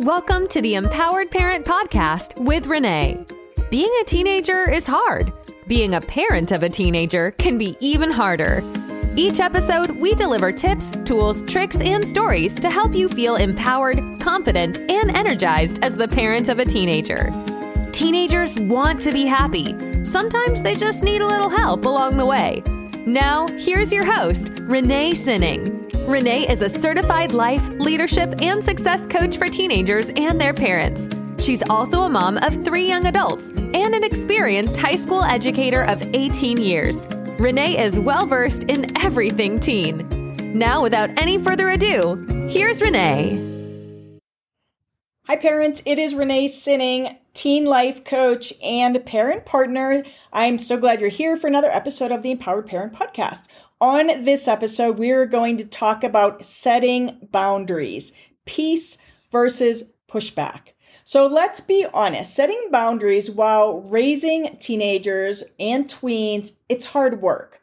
Welcome to the Empowered Parent Podcast with Renee. Being a teenager is hard. Being a parent of a teenager can be even harder. Each episode, we deliver tips, tools, tricks, and stories to help you feel empowered, confident, and energized as the parent of a teenager. Teenagers want to be happy. Sometimes they just need a little help along the way. Now, here's your host, Renee Sinning. Renee is a certified life, leadership, and success coach for teenagers and their parents. She's also a mom of three young adults and an experienced high school educator of 18 years. Renee is well versed in everything teen. Now, without any further ado, here's Renee. Hi, parents. It is Renee Sinning, teen life coach and parent partner. I'm so glad you're here for another episode of the Empowered Parent Podcast. On this episode, we are going to talk about setting boundaries, peace versus pushback. So let's be honest, setting boundaries while raising teenagers and tweens, it's hard work.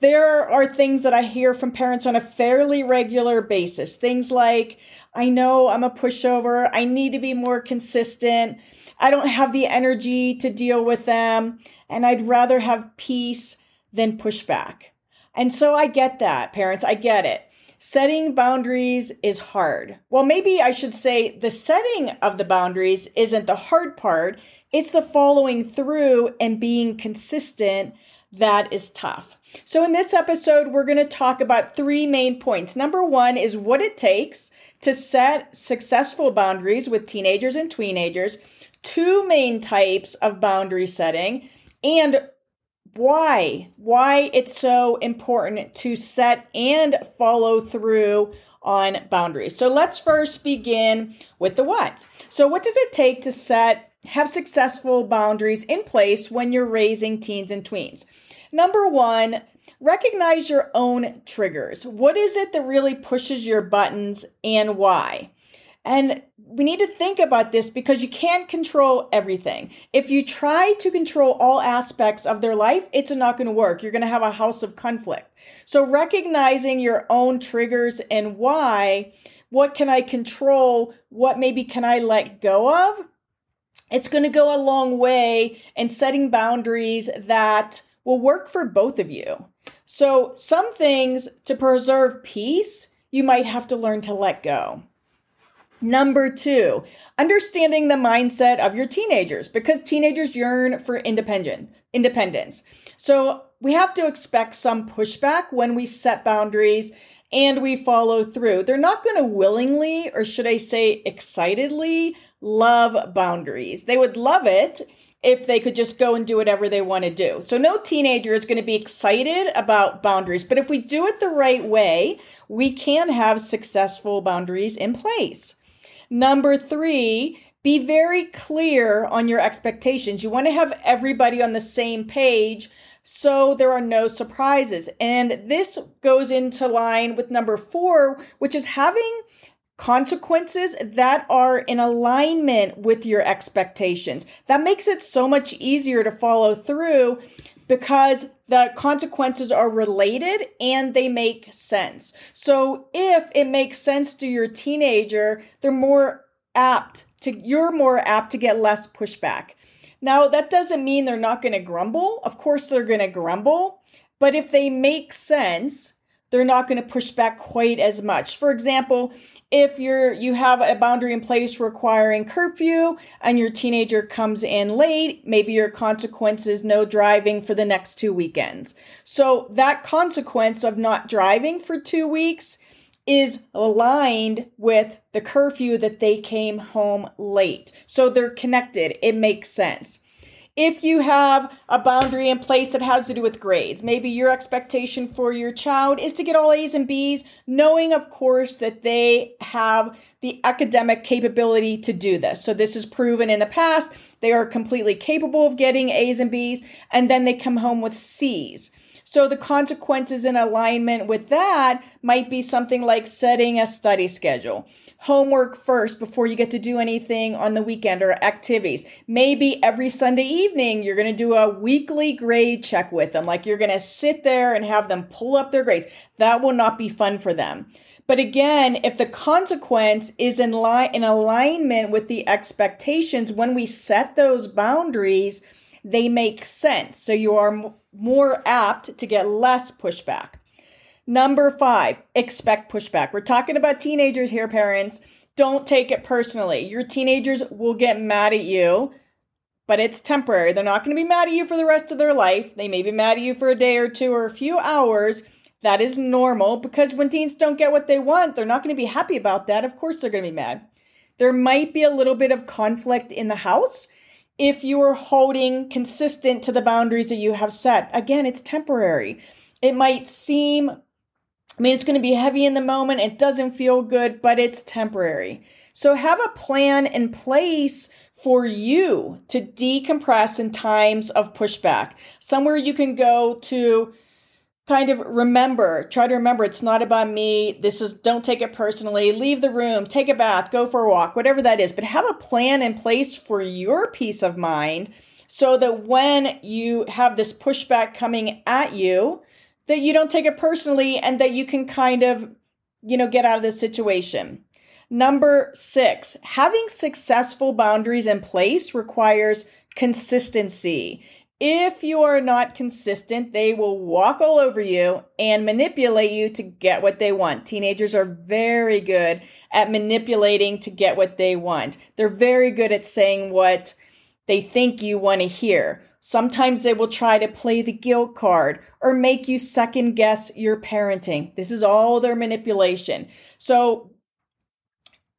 There are things that I hear from parents on a fairly regular basis. Things like, I know I'm a pushover. I need to be more consistent. I don't have the energy to deal with them. And I'd rather have peace than pushback. And so I get that, parents. I get it. Setting boundaries is hard. Well, maybe I should say the setting of the boundaries isn't the hard part. It's the following through and being consistent that is tough. So in this episode, we're going to talk about three main points. Number one is what it takes to set successful boundaries with teenagers and teenagers, two main types of boundary setting, and why why it's so important to set and follow through on boundaries. So let's first begin with the what. So what does it take to set have successful boundaries in place when you're raising teens and tweens? Number 1, recognize your own triggers. What is it that really pushes your buttons and why? And we need to think about this because you can't control everything. If you try to control all aspects of their life, it's not going to work. You're going to have a house of conflict. So recognizing your own triggers and why, what can I control? What maybe can I let go of? It's going to go a long way in setting boundaries that will work for both of you. So some things to preserve peace, you might have to learn to let go. Number two, understanding the mindset of your teenagers because teenagers yearn for independent, independence. So we have to expect some pushback when we set boundaries and we follow through. They're not going to willingly, or should I say excitedly, love boundaries. They would love it if they could just go and do whatever they want to do. So no teenager is going to be excited about boundaries, but if we do it the right way, we can have successful boundaries in place. Number three, be very clear on your expectations. You want to have everybody on the same page so there are no surprises. And this goes into line with number four, which is having consequences that are in alignment with your expectations. That makes it so much easier to follow through because the consequences are related and they make sense. So if it makes sense to your teenager, they're more apt to, you're more apt to get less pushback. Now, that doesn't mean they're not going to grumble. Of course, they're going to grumble. But if they make sense, they're not going to push back quite as much. For example, if you're you have a boundary in place requiring curfew and your teenager comes in late, maybe your consequence is no driving for the next 2 weekends. So that consequence of not driving for 2 weeks is aligned with the curfew that they came home late. So they're connected. It makes sense if you have a boundary in place that has to do with grades, maybe your expectation for your child is to get all A's and B's, knowing, of course, that they have the academic capability to do this. So this is proven in the past. They are completely capable of getting A's and B's, and then they come home with C's. So the consequences in alignment with that might be something like setting a study schedule, homework first before you get to do anything on the weekend or activities. Maybe every Sunday evening, you're going to do a weekly grade check with them. Like you're going to sit there and have them pull up their grades. That will not be fun for them. But again, if the consequence is in line, in alignment with the expectations, when we set those boundaries, they make sense. So you are m- more apt to get less pushback. Number five, expect pushback. We're talking about teenagers here, parents. Don't take it personally. Your teenagers will get mad at you, but it's temporary. They're not going to be mad at you for the rest of their life. They may be mad at you for a day or two or a few hours. That is normal because when teens don't get what they want, they're not going to be happy about that. Of course, they're going to be mad. There might be a little bit of conflict in the house if you are holding consistent to the boundaries that you have set. Again, it's temporary. It might seem, I mean, it's going to be heavy in the moment. It doesn't feel good, but it's temporary. So have a plan in place for you to decompress in times of pushback. Somewhere you can go to kind of remember, try to remember it's not about me. This is, don't take it personally. Leave the room, take a bath, go for a walk, whatever that is. But have a plan in place for your peace of mind so that when you have this pushback coming at you, that you don't take it personally and that you can kind of, you know, get out of this situation. Number six, having successful boundaries in place requires consistency. If you are not consistent, they will walk all over you and manipulate you to get what they want. Teenagers are very good at manipulating to get what they want. They're very good at saying what they think you want to hear. Sometimes they will try to play the guilt card or make you second guess your parenting. This is all their manipulation. So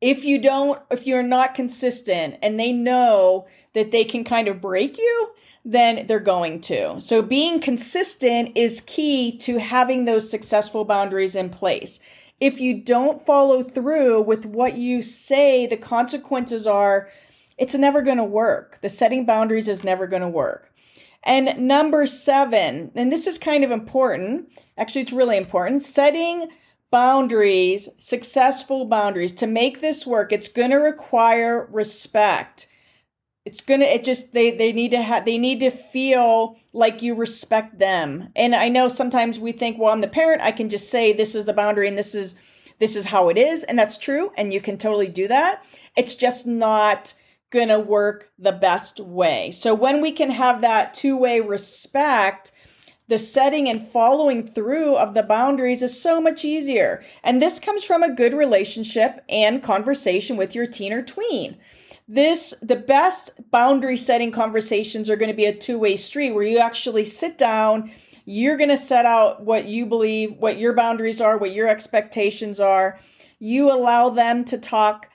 if you don't, if you're not consistent and they know that they can kind of break you, then they're going to. So being consistent is key to having those successful boundaries in place. If you don't follow through with what you say the consequences are, it's never going to work. The setting boundaries is never going to work. And number seven, and this is kind of important. Actually, it's really important. Setting boundaries, successful boundaries. To make this work, it's going to require respect it's gonna it just they they need to have they need to feel like you respect them. And i know sometimes we think well i'm the parent i can just say this is the boundary and this is this is how it is and that's true and you can totally do that. It's just not gonna work the best way. So when we can have that two-way respect the setting and following through of the boundaries is so much easier. And this comes from a good relationship and conversation with your teen or tween this the best boundary setting conversations are going to be a two-way street where you actually sit down you're going to set out what you believe what your boundaries are what your expectations are. You allow them to talk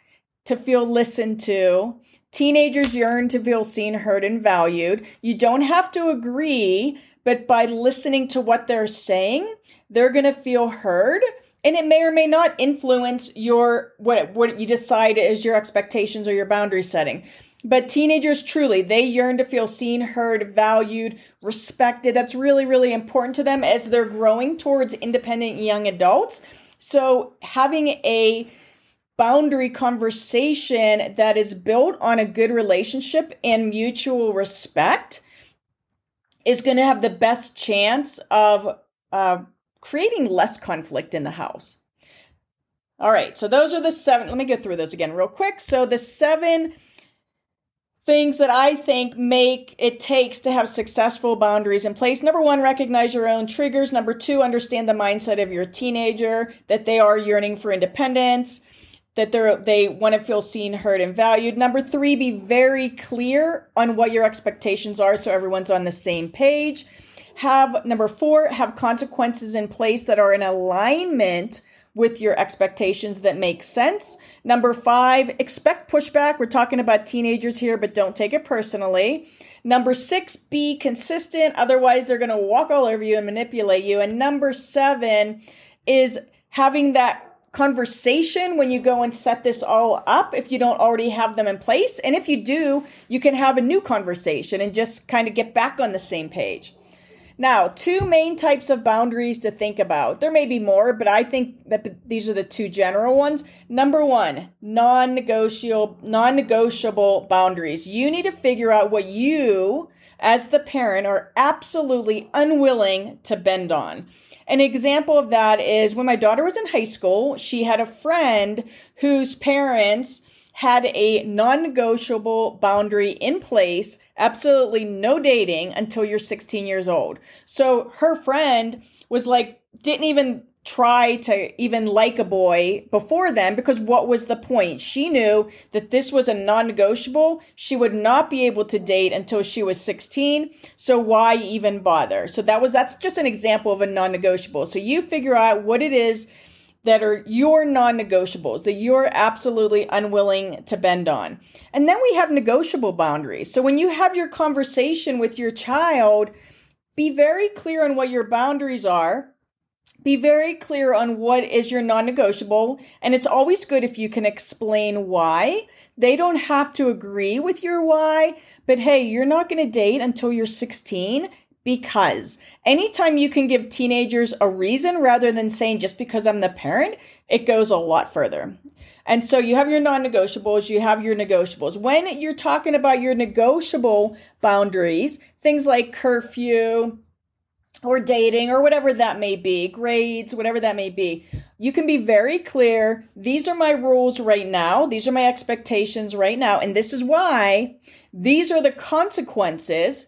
to feel listened to. Teenagers yearn to feel seen heard and valued. You don't have to agree but by listening to what they're saying they're going to feel heard and it may or may not influence your what what you decide is your expectations or your boundary setting. But teenagers truly they yearn to feel seen heard valued respected. That's really really important to them as they're growing towards independent young adults. So having a boundary conversation that is built on a good relationship and mutual respect is going to have the best chance of uh, creating less conflict in the house. All right, so those are the seven. Let me go through those again real quick. So, the seven things that I think make it takes to have successful boundaries in place. Number one, recognize your own triggers. Number two, understand the mindset of your teenager, that they are yearning for independence, that they're, they want to feel seen, heard, and valued. Number three, be very clear on what your expectations are so everyone's on the same page have number four have consequences in place that are in alignment with your expectations that make sense. Number five, expect pushback. We're talking about teenagers here, but don't take it personally. Number six, be consistent. Otherwise, they're going to walk all over you and manipulate you. And number seven is having that conversation when you go and set this all up if you don't already have them in place. And if you do, you can have a new conversation and just kind of get back on the same page. Now, two main types of boundaries to think about. There may be more, but I think that these are the two general ones. Number one, non-negotiable, non-negotiable boundaries. You need to figure out what you, as the parent, are absolutely unwilling to bend on. An example of that is when my daughter was in high school, she had a friend whose parents had a non negotiable boundary in place absolutely no dating until you're 16 years old. So her friend was like, didn't even try to even like a boy before then because what was the point? She knew that this was a non negotiable. She would not be able to date until she was 16. So why even bother? So that was, that's just an example of a non negotiable. So you figure out what it is that are your non negotiables, that you're absolutely unwilling to bend on. And then we have negotiable boundaries. So when you have your conversation with your child, be very clear on what your boundaries are. Be very clear on what is your non negotiable. And it's always good if you can explain why. They don't have to agree with your why, but hey, you're not going to date until you're 16 because anytime you can give teenagers a reason rather than saying just because I'm the parent, it goes a lot further. And so you have your non negotiables, you have your negotiables. When you're talking about your negotiable boundaries, things like curfew or dating or whatever that may be, grades, whatever that may be, you can be very clear. These are my rules right now. These are my expectations right now. And this is why these are the consequences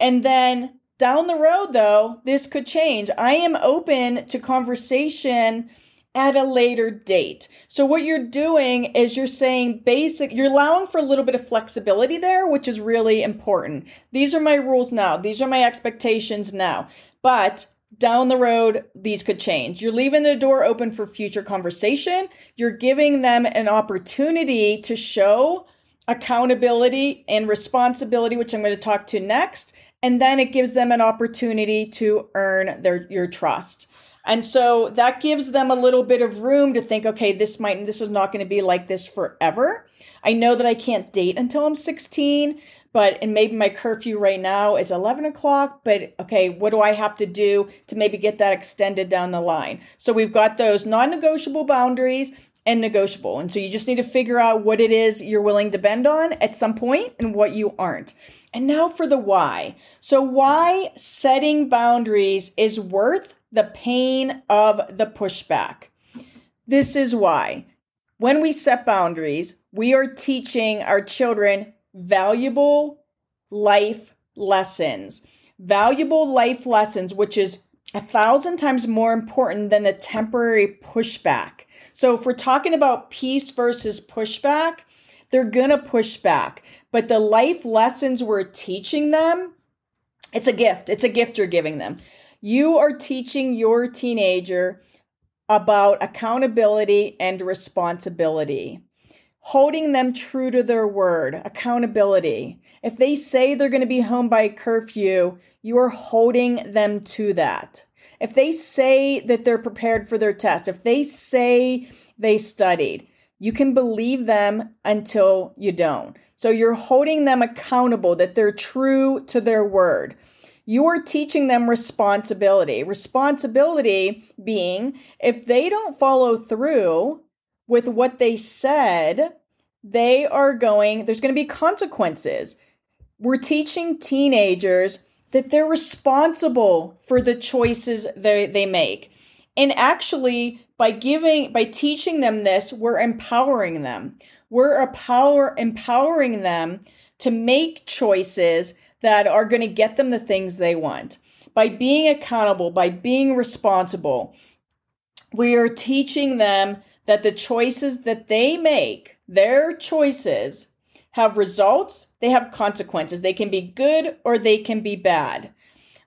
and then down the road, though, this could change. I am open to conversation at a later date. So what you're doing is you're saying basic, you're allowing for a little bit of flexibility there, which is really important. These are my rules now. These are my expectations now. But down the road, these could change. You're leaving the door open for future conversation. You're giving them an opportunity to show accountability and responsibility, which I'm going to talk to next. And then it gives them an opportunity to earn their, your trust. And so that gives them a little bit of room to think, okay, this might, this is not going to be like this forever. I know that I can't date until I'm 16, but, and maybe my curfew right now is 11 o'clock, but okay, what do I have to do to maybe get that extended down the line? So we've got those non negotiable boundaries and negotiable. And so you just need to figure out what it is you're willing to bend on at some point and what you aren't. And now for the why. So why setting boundaries is worth the pain of the pushback. This is why. When we set boundaries, we are teaching our children valuable life lessons. Valuable life lessons, which is a thousand times more important than the temporary pushback. So if we're talking about peace versus pushback, they're going to push back. But the life lessons we're teaching them, it's a gift. It's a gift you're giving them. You are teaching your teenager about accountability and responsibility, holding them true to their word, accountability. If they say they're going to be home by curfew, you are holding them to that. If they say that they're prepared for their test, if they say they studied, you can believe them until you don't. So you're holding them accountable that they're true to their word. You are teaching them responsibility. Responsibility being if they don't follow through with what they said, they are going, there's going to be consequences. We're teaching teenagers that they're responsible for the choices they, they make. And actually, by giving, by teaching them this, we're empowering them. We're a power, empowering them to make choices that are going to get them the things they want. By being accountable, by being responsible, we are teaching them that the choices that they make, their choices, have results, they have consequences. They can be good or they can be bad.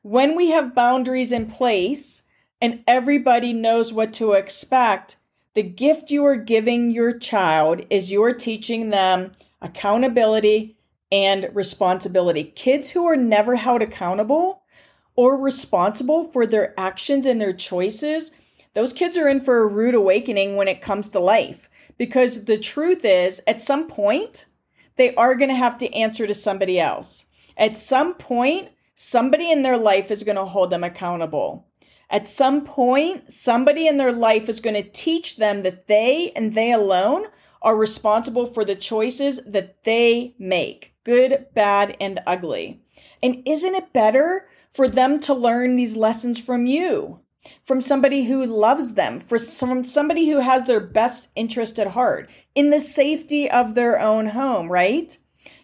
When we have boundaries in place and everybody knows what to expect, the gift you are giving your child is you're teaching them accountability and responsibility. Kids who are never held accountable or responsible for their actions and their choices, those kids are in for a rude awakening when it comes to life. Because the truth is, at some point, they are going to have to answer to somebody else. At some point, somebody in their life is going to hold them accountable. At some point, somebody in their life is going to teach them that they and they alone are responsible for the choices that they make good, bad, and ugly. And isn't it better for them to learn these lessons from you? From somebody who loves them, for from somebody who has their best interest at heart in the safety of their own home, right?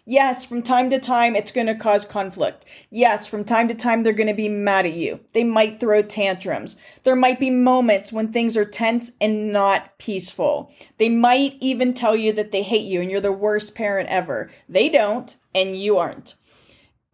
Yes, from time to time, it's going to cause conflict. Yes, from time to time, they're going to be mad at you. They might throw tantrums. There might be moments when things are tense and not peaceful. They might even tell you that they hate you and you're the worst parent ever. They don't, and you aren't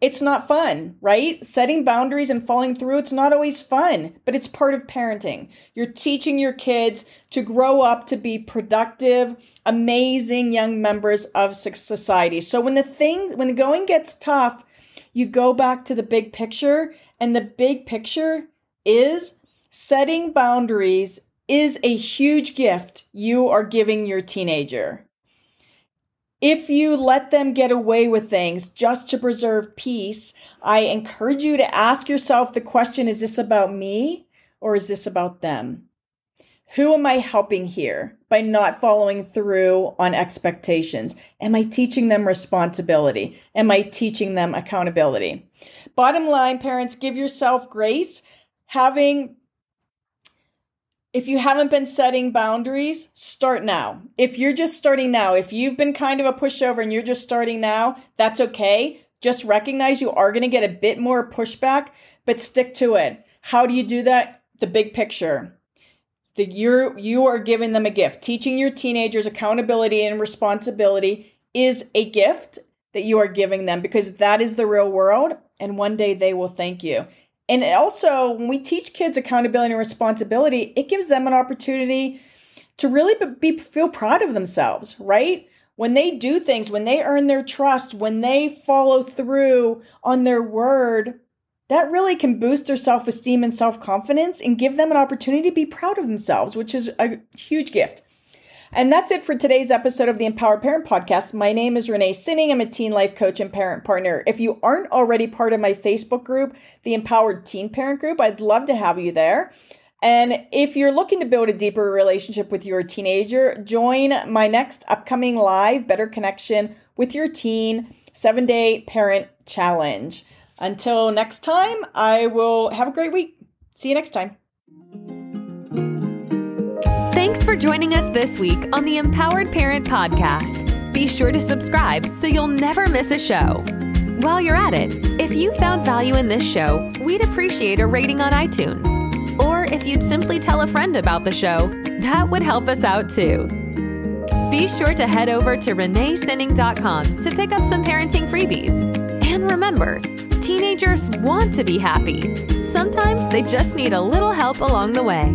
it's not fun, right? Setting boundaries and following through, it's not always fun, but it's part of parenting. You're teaching your kids to grow up to be productive, amazing young members of society. So when the thing, when the going gets tough, you go back to the big picture, and the big picture is setting boundaries is a huge gift you are giving your teenager. If you let them get away with things just to preserve peace, I encourage you to ask yourself the question is this about me or is this about them? Who am I helping here by not following through on expectations? Am I teaching them responsibility? Am I teaching them accountability? Bottom line, parents, give yourself grace. Having if you haven't been setting boundaries, start now. If you're just starting now, if you've been kind of a pushover and you're just starting now, that's okay. Just recognize you are going to get a bit more pushback, but stick to it. How do you do that? The big picture. The you're you are giving them a gift. Teaching your teenagers accountability and responsibility is a gift that you are giving them because that is the real world and one day they will thank you. And also, when we teach kids accountability and responsibility, it gives them an opportunity to really be feel proud of themselves, right? When they do things, when they earn their trust, when they follow through on their word, that really can boost their self-esteem and self-confidence and give them an opportunity to be proud of themselves, which is a huge gift. And that's it for today's episode of the Empowered Parent Podcast. My name is Renee Sinning. I'm a teen life coach and parent partner. If you aren't already part of my Facebook group, the Empowered Teen Parent Group, I'd love to have you there. And if you're looking to build a deeper relationship with your teenager, join my next upcoming live Better Connection with Your Teen seven day parent challenge. Until next time, I will have a great week. See you next time. Thanks for joining us this week on the Empowered Parent Podcast. Be sure to subscribe so you'll never miss a show. While you're at it, if you found value in this show, we'd appreciate a rating on iTunes. Or if you'd simply tell a friend about the show, that would help us out too. Be sure to head over to reneesinning.com to pick up some parenting freebies. And remember, teenagers want to be happy. Sometimes they just need a little help along the way.